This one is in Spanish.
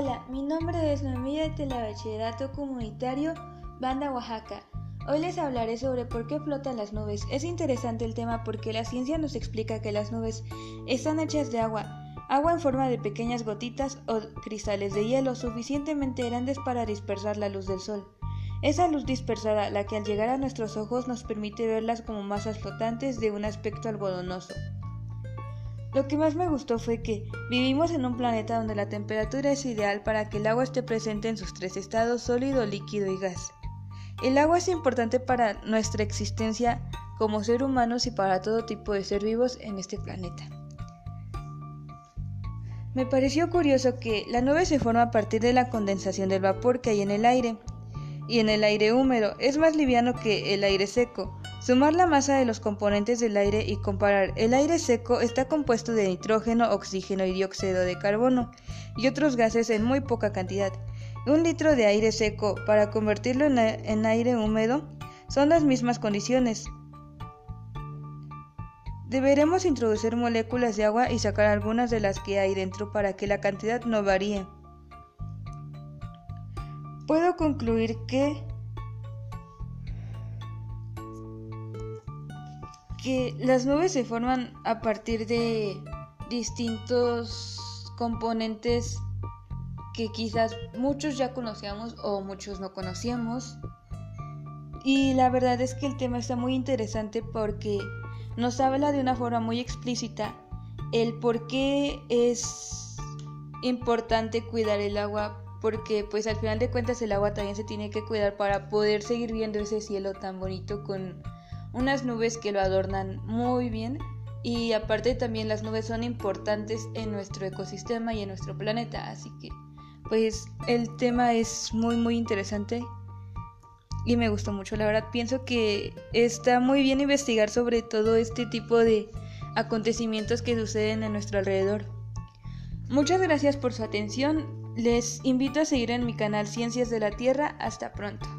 Hola, mi nombre es Noemí de Telebachillerato Comunitario Banda Oaxaca. Hoy les hablaré sobre por qué flotan las nubes. Es interesante el tema porque la ciencia nos explica que las nubes están hechas de agua, agua en forma de pequeñas gotitas o cristales de hielo suficientemente grandes para dispersar la luz del sol. Esa luz dispersada, la que al llegar a nuestros ojos nos permite verlas como masas flotantes de un aspecto algodonoso. Lo que más me gustó fue que vivimos en un planeta donde la temperatura es ideal para que el agua esté presente en sus tres estados sólido, líquido y gas. El agua es importante para nuestra existencia como ser humanos y para todo tipo de ser vivos en este planeta. Me pareció curioso que la nube se forma a partir de la condensación del vapor que hay en el aire, y en el aire húmedo es más liviano que el aire seco, Sumar la masa de los componentes del aire y comparar el aire seco está compuesto de nitrógeno, oxígeno y dióxido de carbono y otros gases en muy poca cantidad. Un litro de aire seco para convertirlo en, aire húmedo son las mismas condiciones. Deberemos introducir moléculas de agua y sacar algunas de las que hay dentro para que la cantidad no varíe. Puedo concluir que que las nubes se forman a partir de distintos componentes que quizás muchos ya conocíamos o muchos no conocíamos. Y la verdad es que el tema está muy interesante porque nos habla de una forma muy explícita el por qué es importante cuidar el agua porque pues al final de cuentas el agua también se tiene que cuidar para poder seguir viendo ese cielo tan bonito con unas nubes que lo adornan muy bien. Y aparte también las nubes son importantes en nuestro ecosistema y en nuestro planeta, así que pues el tema es muy muy interesante y me gustó mucho, la verdad pienso que está muy bien investigar sobre todo este tipo de acontecimientos que suceden a nuestro alrededor. Muchas gracias por su atención, les invito a seguir en mi canal Ciencias de la Tierra, hasta pronto.